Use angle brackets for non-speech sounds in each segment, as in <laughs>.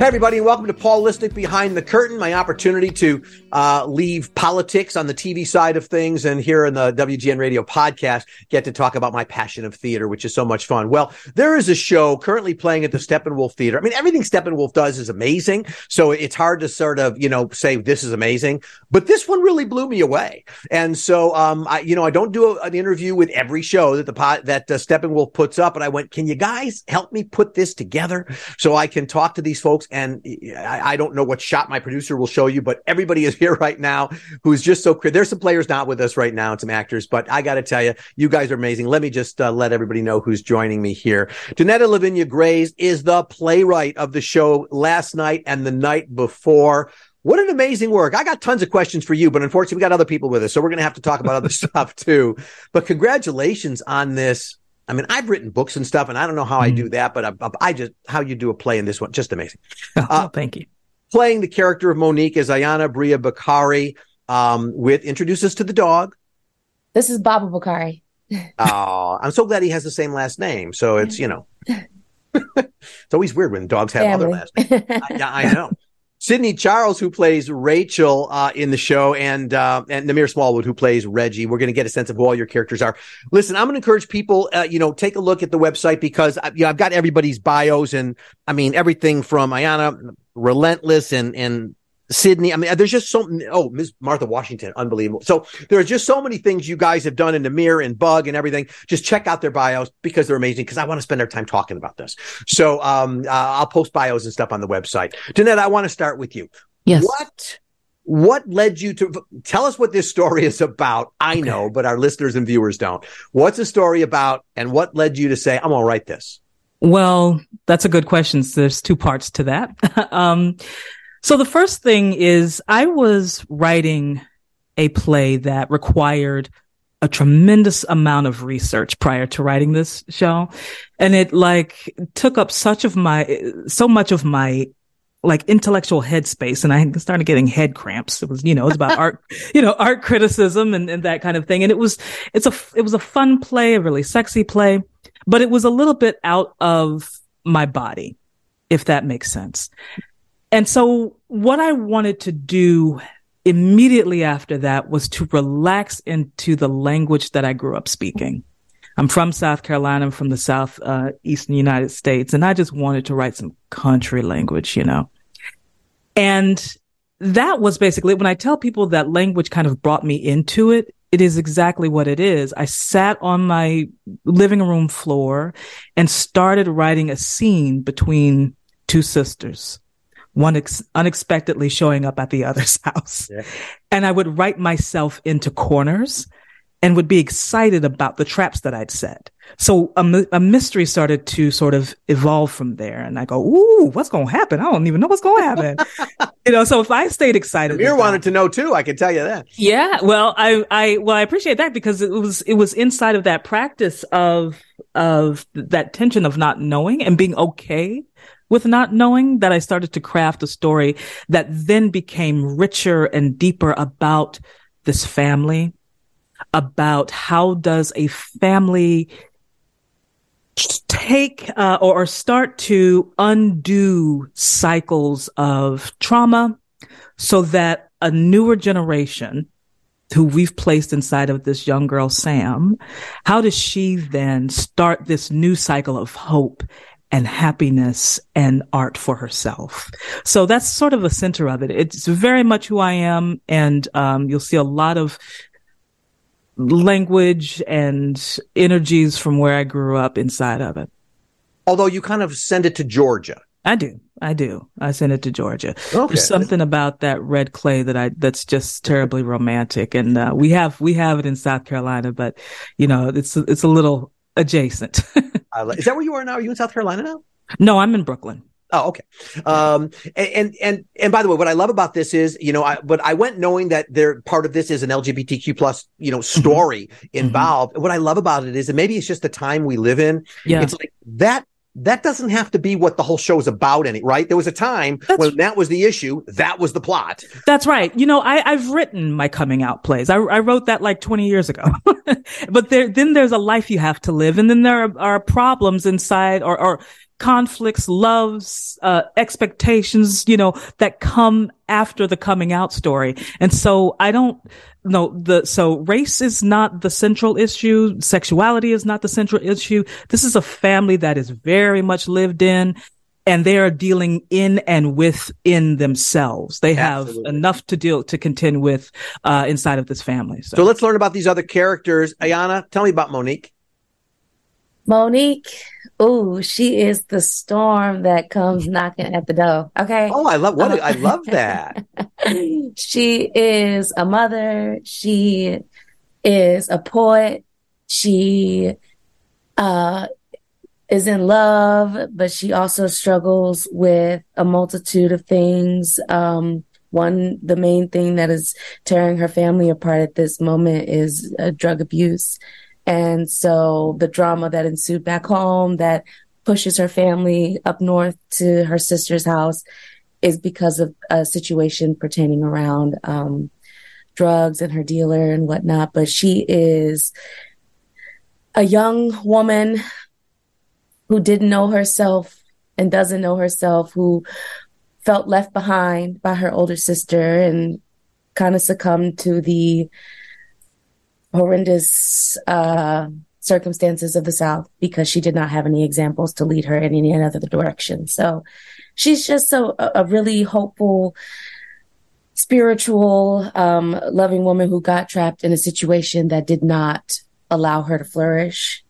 Hey, everybody, welcome to Paul Behind the Curtain, my opportunity to uh, leave politics on the TV side of things and here in the WGN Radio podcast, get to talk about my passion of theater, which is so much fun. Well, there is a show currently playing at the Steppenwolf Theater. I mean, everything Steppenwolf does is amazing. So it's hard to sort of, you know, say this is amazing, but this one really blew me away. And so, um, I, you know, I don't do a, an interview with every show that the pot that uh, Steppenwolf puts up, but I went, can you guys help me put this together so I can talk to these folks? And I, I don't know what shot my producer will show you, but everybody is <laughs> here right now who's just so There's some players not with us right now and some actors, but I got to tell you, you guys are amazing. Let me just uh, let everybody know who's joining me here. Donnetta Lavinia Grays is the playwright of the show last night and the night before. What an amazing work. I got tons of questions for you, but unfortunately we got other people with us. So we're going to have to talk about other <laughs> stuff too. But congratulations on this I mean, I've written books and stuff, and I don't know how mm. I do that, but I, I, just how you do a play in this one, just amazing. <laughs> Oh, uh, thank you. Playing the character of Monique is Ayanna Bria Bakari. Um, with introduces to the dog. This is Baba Bakari. oh, <laughs> I'm so glad he has the same last name. So it's you know, <laughs> it's always weird when dogs have Family. other last names. I, yeah, I know. Sydney Charles, who plays Rachel uh, in the show, and uh, and Namir Smallwood, who plays Reggie. We're going to get a sense of who all your characters are. Listen, I'm going to encourage people, uh, you know, take a look at the website because I, you know, I've got everybody's bios, and I mean everything from Ayanna, Relentless, and and Sydney. I mean, there's just so oh, Ms. Martha Washington, unbelievable. So there are just so many things you guys have done in the mirror and bug and everything. Just check out their bios because they're amazing. Because I want to spend our time talking about this. So um, uh, I'll post bios and stuff on the website. Donnetta, I want to start with you. Yes. What what led you to tell us what this story is about? I okay. know, but our listeners and viewers don't. What's the story about, and what led you to say, "I'm gonna write this"? Well, that's a good question. So there's two parts to that. <laughs> um, so the first thing is I was writing a play that required a tremendous amount of research prior to writing this show. And it like took up such of my, so much of my like intellectual headspace and I started getting head cramps. It was, you know, it was about <laughs> art, you know, art criticism and, and that kind of thing. And it was, it's a, it was a fun play, a really sexy play, but it was a little bit out of my body, if that makes sense. And so what I wanted to do immediately after that was to relax into the language that I grew up speaking. I'm from South Carolina, I'm from the South uh, Eastern United States, and I just wanted to write some country language, you know. And that was basically when I tell people that language kind of brought me into it, it is exactly what it is. I sat on my living room floor and started writing a scene between two sisters one ex- unexpectedly showing up at the other's <laughs> house. Yeah. And I would write myself into corners and would be excited about the traps that I'd set. So a, a mystery started to sort of evolve from there. And I go, Ooh, what's going to happen? I don't even know what's going to happen. <laughs> you know, so if I stayed excited, you wanted to know too. I can tell you that. Yeah. Well, I, I, well, I appreciate that because it was, it was inside of that practice of, of that tension of not knowing and being okay with not knowing that I started to craft a story that then became richer and deeper about this family, about how does a family take uh, or, or start to undo cycles of trauma so that a newer generation who we've placed inside of this young girl, Sam, how does she then start this new cycle of hope and happiness and art for herself. So that's sort of the center of it. It's very much who I am. And, um, you'll see a lot of language and energies from where I grew up inside of it. Although you kind of send it to Georgia. I do. I do. I send it to Georgia. Okay. There's something about that red clay that I, that's just terribly romantic. And, uh, we have, we have it in South Carolina, but you know, it's, it's a little adjacent. <laughs> Is that where you are now? Are you in South Carolina now? No, I'm in Brooklyn. Oh, okay. Um, and, and, and by the way, what I love about this is, you know, I, but I went knowing that there, part of this is an LGBTQ plus, you know, mm-hmm. story mm-hmm. involved. Mm-hmm. What I love about it is, and maybe it's just the time we live in. Yeah. It's like that that doesn't have to be what the whole show is about any right? There was a time that's, when that was the issue. That was the plot. That's right. You know I, i've written my coming out plays. I, I wrote that like 20 years ago. <laughs> But there then there's a life you have to live and then there are, are problems inside or, or conflicts, loves, uh, expectations, you know, that come after the coming out story. And so I don't know the, so race is not the central issue. Sexuality is not the central issue. This is a family that is very much lived in and they are dealing in and within themselves. They have Absolutely. enough to deal to contend with uh, inside of this family. So. so let's learn about these other characters. Ayanna, tell me about Monique. Monique, ooh, she is the storm that comes knocking at the door. Okay. Oh, I love what I love <laughs> that. she is a mother. She is a poet. She uh is in love, but she also struggles with a multitude of things. Um, one, the main thing that is tearing her family apart at this moment is uh, drug abuse. And so the drama that ensued back home that pushes her family up north to her sister's house is because of a situation pertaining around um, drugs and her dealer and whatnot. But she is a young woman who didn't know herself and doesn't know herself, who felt left behind by her older sister and kind of succumbed to the horrendous uh, circumstances of the South because she did not have any examples to lead her in any other direction. So she's just a, a really hopeful, spiritual, um, loving woman who got trapped in a situation that did not allow her to flourish,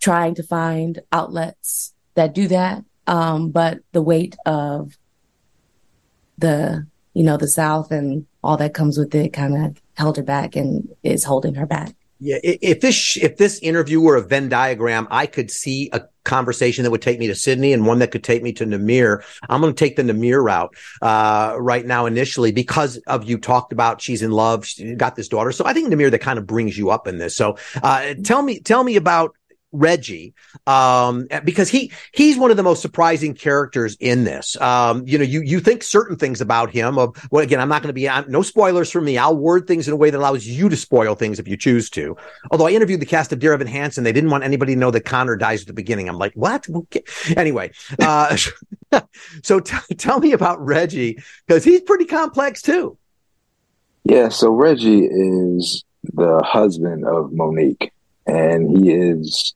trying to find outlets that do that. Um, but the weight of the, you know, the South and all that comes with it kind of held her back and is holding her back. Yeah, if this if this interview were a Venn diagram, I could see a conversation that would take me to Sydney and one that could take me to Namir. I'm going to take the Namir route uh, right now initially because of you talked about she's in love, she got this daughter. So I think Namir that kind of brings you up in this. So uh, tell me tell me about Reggie, um, because he he's one of the most surprising characters in this. Um, you know, you you think certain things about him. Of well, again, I'm not going to be I'm, no spoilers for me. I'll word things in a way that allows you to spoil things if you choose to. Although I interviewed the cast of Dear Evan Hansen, they didn't want anybody to know that Connor dies at the beginning. I'm like, what? Okay. Anyway, <laughs> uh, <laughs> so t- tell me about Reggie because he's pretty complex too. Yeah, so Reggie is the husband of Monique, and he is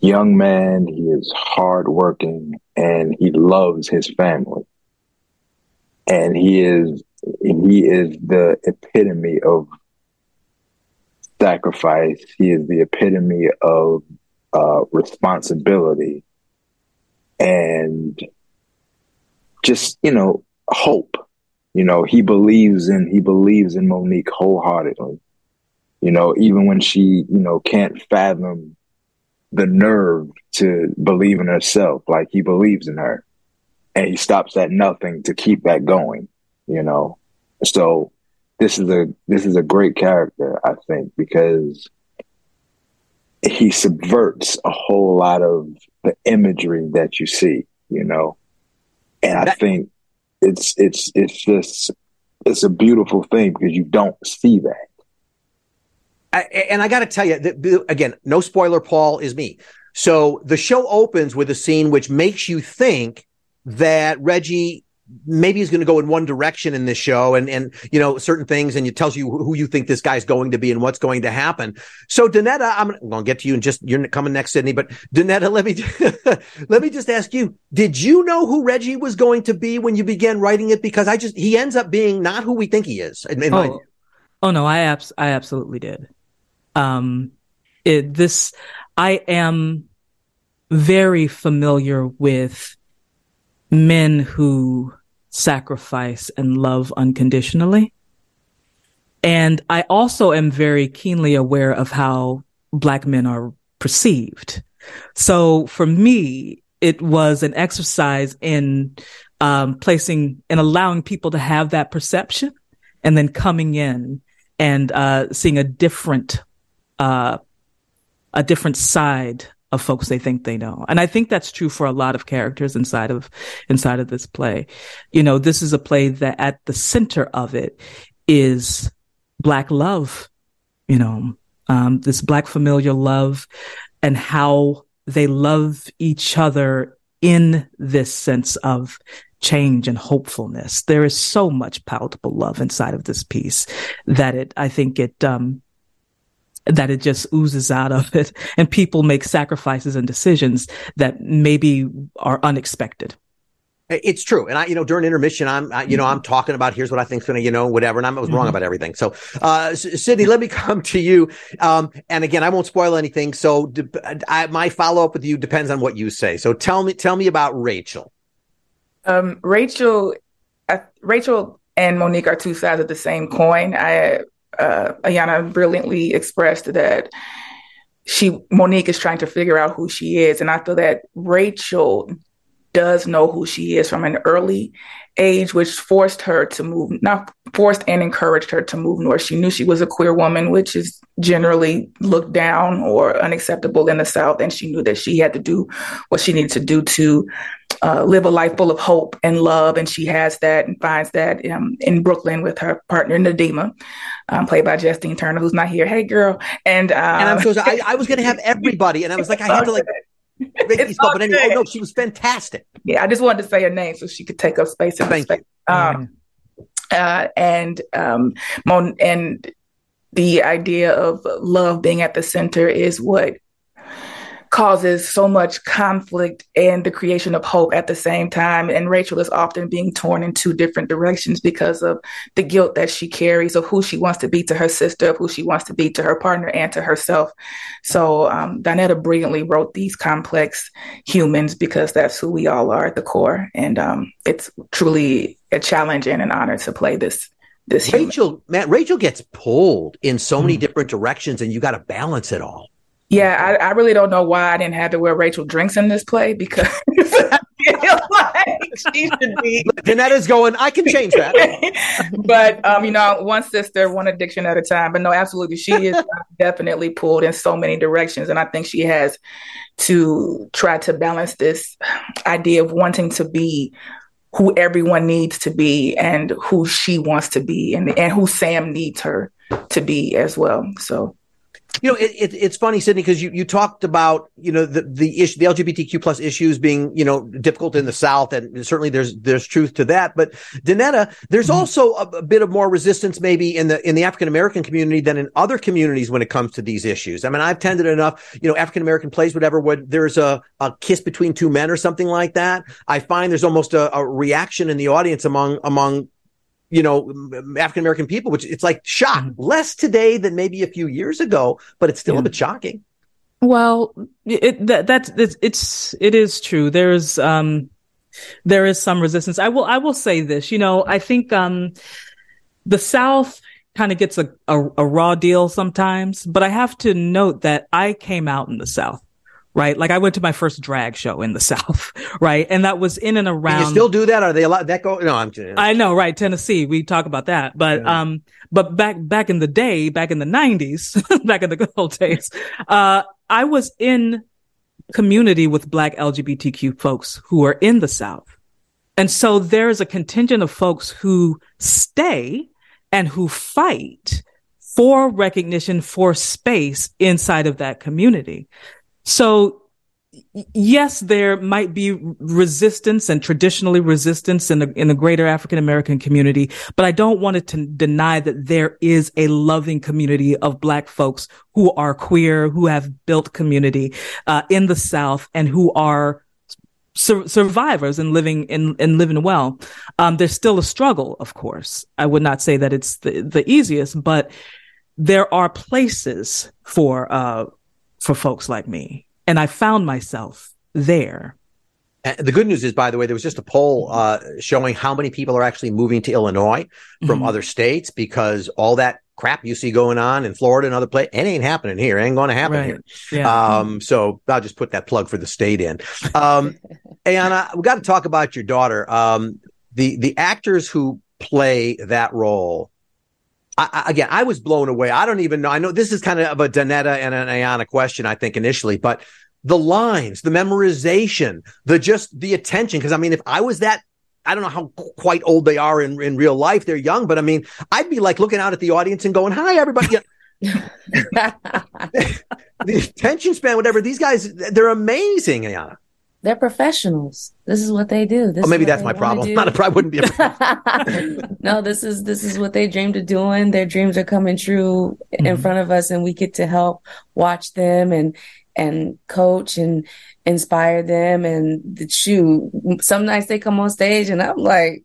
young man. He is hardworking and he loves his family. And he is he is the epitome of sacrifice. He is the epitome of uh, responsibility and just you know hope. You know he believes in he believes in Monique wholeheartedly. You know even when she you know can't fathom the nerve to believe in herself like he believes in her. And he stops at nothing to keep that going you know? So this is a this is a great character i think because he subverts a whole lot of the imagery that you see you know? And i think it's it's it's just it's a beautiful thing because you don't see that I, and I got to tell you that, again, no spoiler. Paul is me. So the show opens with a scene which makes you think that Reggie maybe is going to go in one direction in this show and, and, you know, certain things and it tells you who you think this guy's going to be and what's going to happen. So Donnetta, I'm, I'm going to get to you and just, you're coming next, Sydney, but Donnetta, let me, <laughs> let me just ask you, did you know who Reggie was going to be when you began writing it? Because I just, he ends up being not who we think he is. In, in oh. oh no, I abs- I absolutely did. Um, it, this, I am very familiar with men who sacrifice and love unconditionally. And I also am very keenly aware of how black men are perceived. So for me, it was an exercise in um, placing and allowing people to have that perception and then coming in and uh, seeing a different uh, a different side of folks they think they know. And I think that's true for a lot of characters inside of inside of this play. You know, this is a play that at the center of it is black love, you know, um, this black familial love and how they love each other in this sense of change and hopefulness. There is so much palatable love inside of this piece that it, I think it, um, that it just oozes out of it and people make sacrifices and decisions that maybe are unexpected. It's true. And I, you know, during intermission, I'm, I, you know, I'm talking about here's what I think's going to, you know, whatever. And I was mm-hmm. wrong about everything. So, uh, Sydney, let me <laughs> come to you. Um, and again, I won't spoil anything. So de- I, my follow up with you depends on what you say. So tell me, tell me about Rachel. Um, Rachel, uh, Rachel and Monique are two sides of the same coin. I, uh, Ayanna brilliantly expressed that she, Monique is trying to figure out who she is. And I feel that Rachel does know who she is from an early age, which forced her to move, not forced and encouraged her to move north. She knew she was a queer woman, which is generally looked down or unacceptable in the South. And she knew that she had to do what she needed to do to uh, live a life full of hope and love. And she has that and finds that um, in Brooklyn with her partner, Nadima, um, played by Justine Turner, who's not here. Hey, girl. And, uh, and I'm so I, I was going to have <laughs> everybody. And I was like, I had to like Ricky's fault, but anyway, oh no, she was fantastic. Yeah, I just wanted to say her name so she could take up space in Thank space. You. Um, uh, and um, Mon- and the idea of love being at the center is what causes so much conflict and the creation of hope at the same time. And Rachel is often being torn in two different directions because of the guilt that she carries of who she wants to be to her sister, of who she wants to be to her partner and to herself. So um, Donnetta brilliantly wrote these complex humans because that's who we all are at the core. And um, it's truly a challenge and an honor to play this this Rachel, human. man, Rachel gets pulled in so many mm. different directions, and you got to balance it all. Yeah, I, I, really don't know why I didn't have to wear Rachel drinks in this play because <laughs> I feel like she should be. Going, I can change that. <laughs> but, um, you know, one sister, one addiction at a time. But no, absolutely. She is <laughs> definitely pulled in so many directions. And I think she has to try to balance this idea of wanting to be who everyone needs to be and who she wants to be and, and who Sam needs her to be as well. So you know, it, it, it's funny, Sydney, because you, you talked about, you know, the, the issue, the LGBTQ plus issues being, you know, difficult in the South. And certainly there's, there's truth to that. But Donnetta, there's mm-hmm. also a, a, bit of more resistance maybe in the, in the African American community than in other communities when it comes to these issues. I mean, I've tended enough, you know, African American plays, whatever, when there's a, a kiss between two men or something like that. I find there's almost a, a reaction in the audience among, among you know, African American people, which it's like shock. Mm-hmm. Less today than maybe a few years ago, but it's still yeah. a bit shocking. Well, it that that's it's, it's it is true. There's um there is some resistance. I will I will say this. You know, I think um the South kind of gets a, a, a raw deal sometimes, but I have to note that I came out in the South right? Like I went to my first drag show in the <laughs> South, right? And that was in and around. Can you still do that? Are they allowed that go? No, I'm. I know, right? Tennessee, we talk about that, but yeah. um, but back back in the day, back in the '90s, <laughs> back in the good old days, uh, I was in community with Black LGBTQ folks who are in the South, and so there's a contingent of folks who stay and who fight for recognition for space inside of that community. So yes, there might be resistance and traditionally resistance in the, in the greater African American community, but I don't want to deny that there is a loving community of black folks who are queer, who have built community, uh, in the South and who are Sur- survivors and living in and living well. Um, there's still a struggle, of course. I would not say that it's the, the easiest, but there are places for uh, for folks like me. And I found myself there. And the good news is, by the way, there was just a poll uh, showing how many people are actually moving to Illinois from mm-hmm. other states because all that crap you see going on in Florida and other places. It ain't happening here. It ain't going to happen Right. here. Yeah. Um, so I'll just put that plug for the state in. Um, <laughs> and uh, we got to talk about your daughter. Um, the the actors who play that role. I, again, I was blown away. I don't even know. I know this is kind of a Donnetta and an Ayanna question, I think initially, but the lines, the memorization, the just the attention. Because I mean, if I was that, I don't know how quite old they are in, in real life. They're young, but I mean, I'd be like looking out at the audience and going, "Hi, everybody." <laughs> <laughs> The attention span, whatever. These guys, they're amazing, Ayanna. They're professionals. This is what they do. This Oh, maybe that's my problem. Not a, <laughs> I wouldn't be. A, <laughs> no, this is this is what they dreamed of doing. Their dreams are coming true in Mhm. front of us, and we get to help watch them and and coach and inspire them. And the shoot, some nights they come on stage, and I'm like,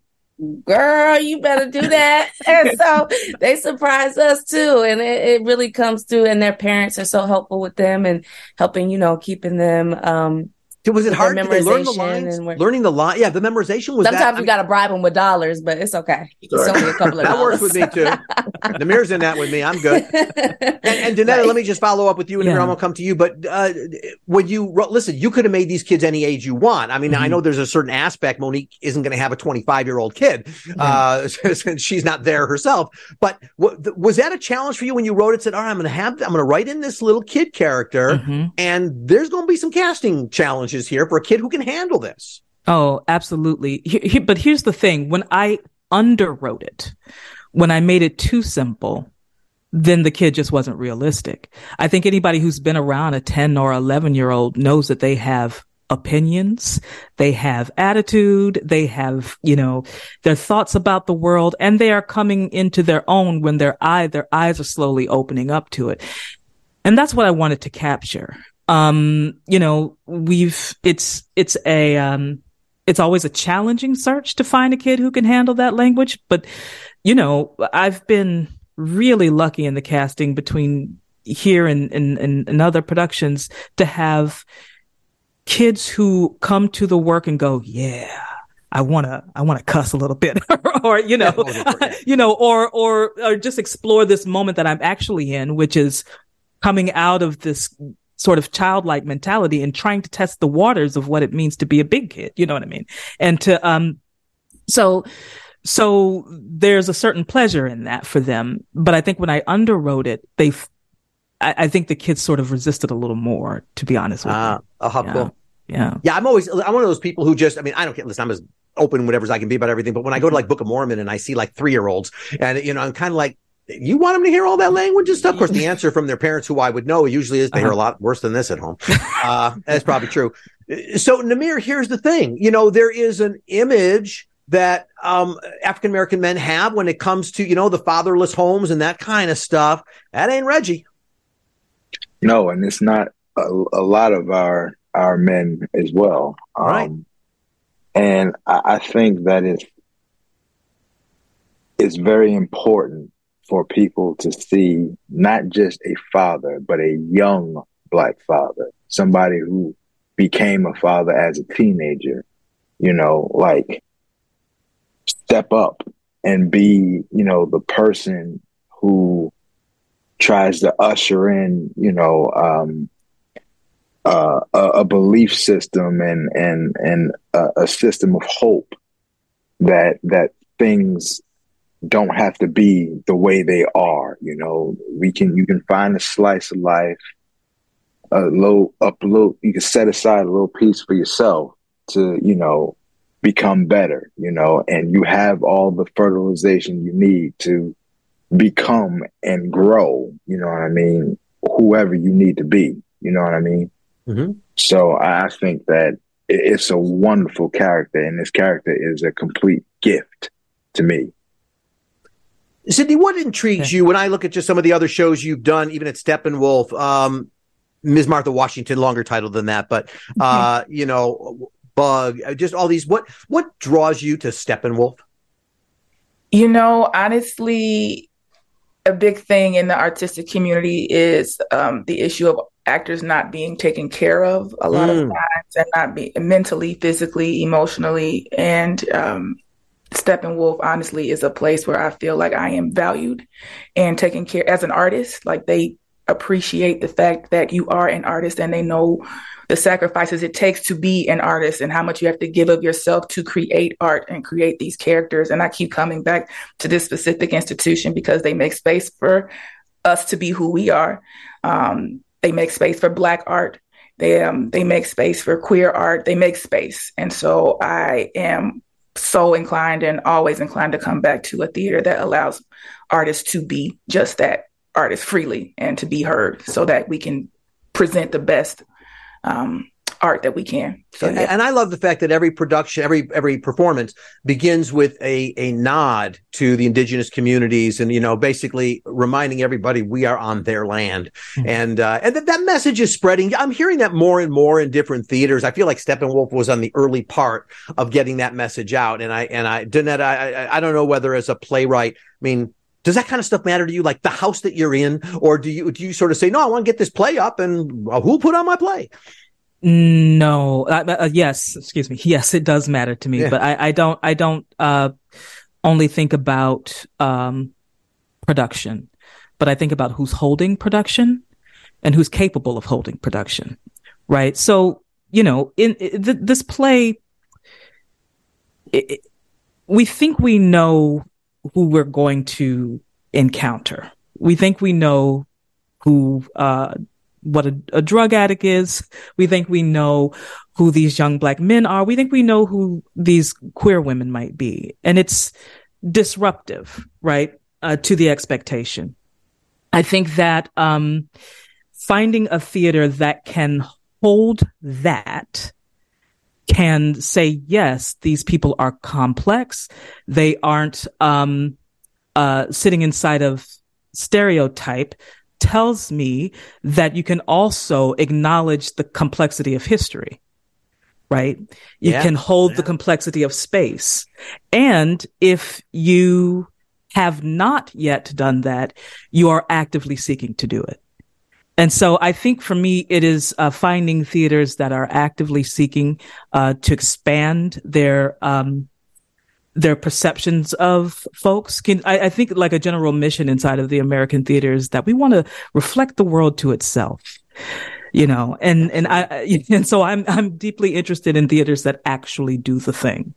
"Girl, you better do that." <laughs> and so they surprise us too, and it, it really comes through. And their parents are so helpful with them and helping, you know, keeping them. um was it hard? Did they learn the memorization lines? and we're- Learning the line. Yeah, the memorization was Sometimes that. we got to bribe them with dollars, but it's okay. It's only a couple of that dollars. works with me too. Namir's in that with me. I'm good. <laughs> And, and Donnetta, let me just follow up with you, and Yeah. Namir, I'm gonna come to you. But uh, when you wrote, listen, you could have made these kids any age you want. I mean, I Mhm. know there's a certain aspect. Monique isn't going to have a 25 year old kid. Uh, since <laughs> she's not there herself. But what, was that a challenge for you when you wrote it? Said, all right, I'm going to have, I'm going to write in this little kid character, Mhm. and there's going to be some casting challenges here for a kid who can handle this. Oh, absolutely. He- he- but here's the thing: when I underwrote it, when I made it too simple, then the kid just wasn't realistic. I think anybody who's been around a 10 or 11 year old knows that they have opinions, they have attitude, they have, you know, their thoughts about the world, and they are coming into their own when their eye, their eyes are slowly opening up to it. And that's what I wanted to capture. Um, you know, we've, it's, it's a, um, it's always a challenging search to find a kid who can handle that language. But, you know, I've been really lucky in the casting between here and, and, and, other productions to have kids who come to the work and go, yeah, I want to, I want to cuss a little bit <laughs> or, you know, <laughs> you know, or, or, or just explore this moment that I'm actually in, which is coming out of this sort of childlike mentality and trying to test the waters of what it means to be a big kid. You know what I mean? And to, um, so, so there's a certain pleasure in that for them. But I think when I underwrote it, they, I, I think the kids sort of resisted a little more, to be honest with how you. cool. Yeah. Yeah. Yeah, I'm always I'm one of those people who just I mean I don't care. Listen, I'm as open whatever as I can be about everything. But when I go to like Book of Mormon and I see like three year olds, and you know I'm kind of like. You want them to hear all that language and stuff? Of course, the answer from their parents, who I would know, usually is they hear a lot worse than this at home. Uh, that's probably true. So, Namir, here's the thing. You know, there is an image that um, African American men have when it comes to, you know, the fatherless homes and that kind of stuff. That ain't Reggie. No, and it's not a, a lot of our our men as well. Um, Right. And I, I think that it's it's very important for people to see not just a father, but a young black father, somebody who became a father as a teenager. You know, like step up and be, you know, the person who tries to usher in, you know, um, uh, a, a belief system and and and a, a system of hope that that things don't have to be the way they are. You know, we can you can find a slice of life, a little up a little. You can set aside a little piece for yourself to you know become better. You know, and you have all the fertilization you need to become and grow. You know what I mean? Whoever you need to be. You know what I mean? Mm-hmm. So I think that it's a wonderful character, and this character is a complete gift to me. Sydney, what intrigues you when I look at just some of the other shows you've done, even at Steppenwolf, um, Ms. Martha Washington, longer title than that, but <laughs> uh, you know, Bug, uh, just all these. What what draws you to Steppenwolf? You know, honestly, a big thing in the artistic community is um, the issue of actors not being taken care of a lot Mm. of times and not be mentally, physically, emotionally. And um, Steppenwolf honestly is a place where I feel like I am valued and taken care as an artist. Like they appreciate the fact that you are an artist and they know the sacrifices it takes to be an artist and how much you have to give of yourself to create art and create these characters. And I keep coming back to this specific institution because they make space for us to be who we are. Um, they make space for Black art. They um, they make space for queer art. They make space, and so I am so inclined and always inclined to come back to a theater that allows artists to be just that artist freely and to be heard, so that we can present the best um, art that we can. So, yeah. and I love the fact that every production, every every performance begins with a a nod to the indigenous communities, and you know, basically reminding everybody we are on their land, mm-hmm. and uh, and that that message is spreading. I'm hearing that more and more in different theaters. I feel like Steppenwolf was on the early part of getting that message out, and I and I Donnetta, I I don't know whether as a playwright, I mean, does that kind of stuff matter to you like the house that you're in or do you do you sort of say no i want to get this play up and uh, who put on my play no, uh, uh, yes, excuse me. Yes, it does matter to me, yeah. but I, I, don't, I don't, uh, only think about, um, production, but I think about who's holding production and who's capable of holding production. Right. So, you know, in, in th- this play, it, we think we know who we're going to encounter. We think we know who, uh, what a, a, drug addict is. We think we know who these young black men are. We think we know who these queer women might be. And it's disruptive, right? Uh, to the expectation. I think that, um, finding a theater that can hold that can say, yes, these people are complex. They aren't, um, uh, sitting inside of stereotype tells me that you can also acknowledge the complexity of history, right? You yeah, can hold yeah. the complexity of space. And if you have not yet done that, you are actively seeking to do it. And so I think for me, it is uh, finding theaters that are actively seeking uh, to expand their um, their perceptions of folks can I, I, think like a general mission inside of the american theaters that we want to reflect the world to itself you know and and i <laughs> and so i'm i'm deeply interested in theaters that actually do the thing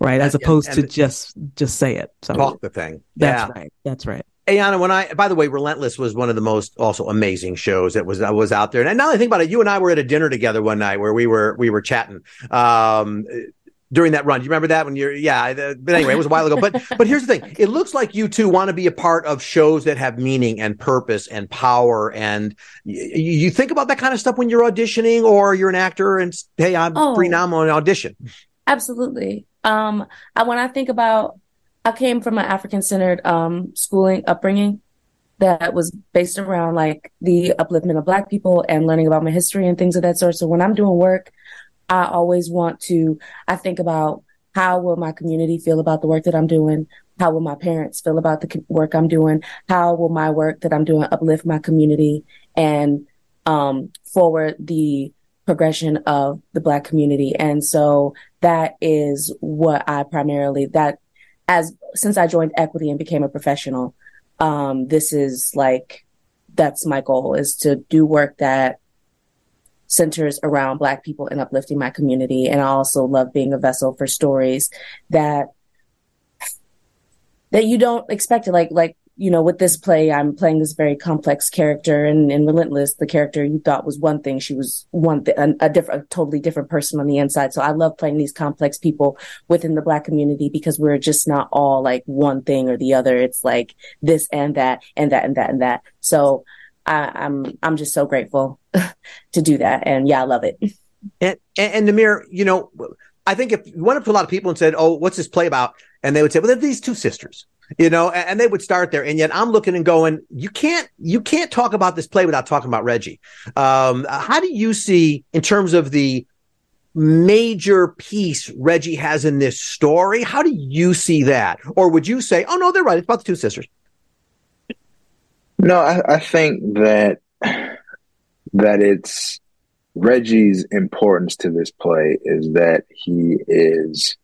right as opposed and, and to just just say it so talk the thing that's yeah. right that's right Ayanna, when I, by the way, Relentless was one of the most also amazing shows that was, that was out there. And now I think about it, you and I were at a dinner together one night where we were, we were chatting. Um, during that run. Do you remember that when you're, yeah, but anyway, it was a while ago. But, but here's the thing. It looks like you two want to be a part of shows that have meaning and purpose and power. And y- you think about that kind of stuff when you're auditioning or you're an actor and, hey, I'm oh, free now, I'm on an audition. Absolutely. Um, I, when I think about, I came from an African centered, um, schooling upbringing that was based around like the upliftment of black people and learning about my history and things of that sort. So when I'm doing work, I always want to, I think about how will my community feel about the work that I'm doing? How will my parents feel about the work I'm doing? How will my work that I'm doing uplift my community and um, forward the progression of the Black community? And so that is what I primarily, that as since I joined Equity and became a professional, um, this is like, that's my goal is to do work that centers around Black people and uplifting my community. And I also love being a vessel for stories that that you don't expect it. Like like you know, with this play, I'm playing this very complex character, and in Relentless, the character you thought was one thing, she was one thing, a, a different, a totally different person on the inside. So I love playing these complex people within the Black community because we're just not all like one thing or the other. It's like this and that and that and that and that. So I, I'm I'm just so grateful <laughs> to do that. And yeah, I love it. And, and, Namir, you know, I think if you went up to a lot of people and said, "Oh, what's this play about?" and they would say, "Well, they're these two sisters," you know, and, and, they would start there. And yet, I'm looking and going, "You can't, you can't talk about this play without talking about Reggie." Um, how do you see, in terms of the major piece Reggie has in this story? How do you see that, or would you say, "Oh no, they're right. It's about the two sisters"? No, I, I think that that it's Reggie's importance to this play is that he is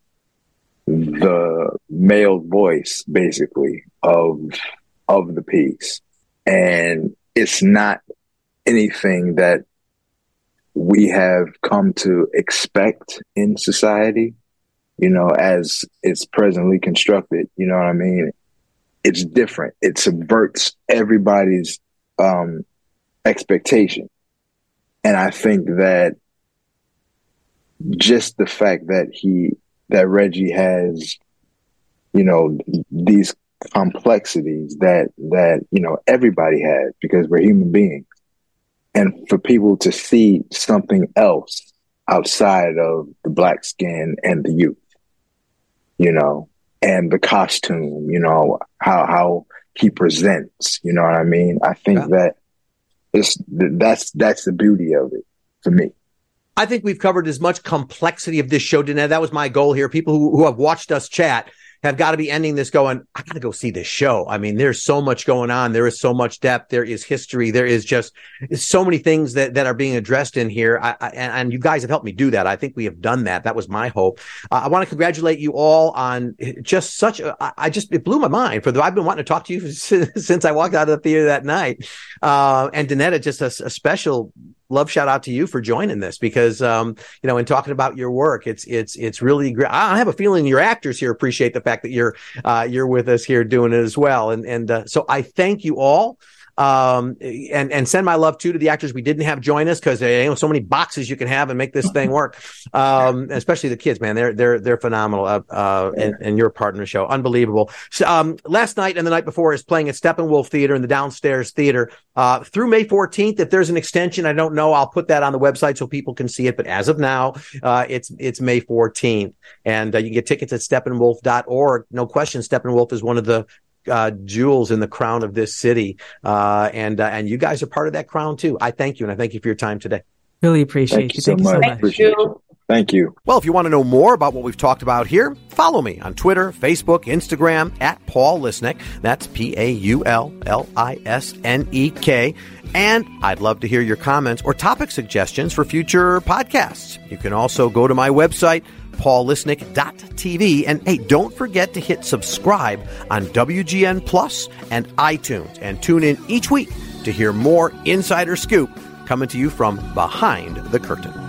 the male voice basically of of the piece. And it's not anything that we have come to expect in society you know as it's presently constructed you know what i mean it's different. It subverts everybody's um expectation. And i think that just the fact that he that Reggie has, you know, these complexities that that you know everybody has because we're human beings, and for people to see something else outside of the black skin and the youth, you know, and the costume, you know, how how he presents, you know what I mean? I think yeah. that it's that's that's the beauty of it for me. I think we've covered as much complexity of this show, Donnetta. That was my goal here. People who, who have watched us chat have got to be ending this going, I got to go see this show. I mean, there's so much going on. There is so much depth. There is history. There is just so many things that, that are being addressed in here. I, I, and you guys have helped me do that. I think we have done that. That was my hope. Uh, I want to congratulate you all on just such a, I just, it blew my mind for the, I've been wanting to talk to you <laughs> since I walked out of the theater that night. Uh, and Donnetta, just a, a special love shout out to you for joining this because um, you know in talking about your work it's it's it's really great i have a feeling your actors here appreciate the fact that you're uh, you're with us here doing it as well. And and uh, so i thank you all um, and and send my love too to the actors we didn't have join us because there ain't so many boxes you can have and make this thing work. <laughs> Um, especially the kids, man, they're they're they're phenomenal. Uh, uh, and, and your partner show, unbelievable. So, um, last night and the night before is playing at Steppenwolf Theater in the downstairs theater uh, through May 14th. If there's an extension, I don't know. I'll put that on the website so people can see it. But as of now, uh, it's it's May 14th, and uh, you can get tickets at steppenwolf.org. No question, Steppenwolf is one of the uh, jewels in the crown of this city. Uh, and uh, and you guys are part of that crown too. I thank you, and I thank you for your time today. Really appreciate thank you. So thank you so much. Thank you. Thank you. Well, if you want to know more about what we've talked about here, follow me on Twitter, Facebook, Instagram at Paul Lisnek. That's P A U L L I S N E K. And I'd love to hear your comments or topic suggestions for future podcasts. You can also go to my website paullisnek.tv. And hey, don't forget to hit subscribe on WGN Plus and iTunes and tune in each week to hear more insider scoop coming to you from behind the curtain.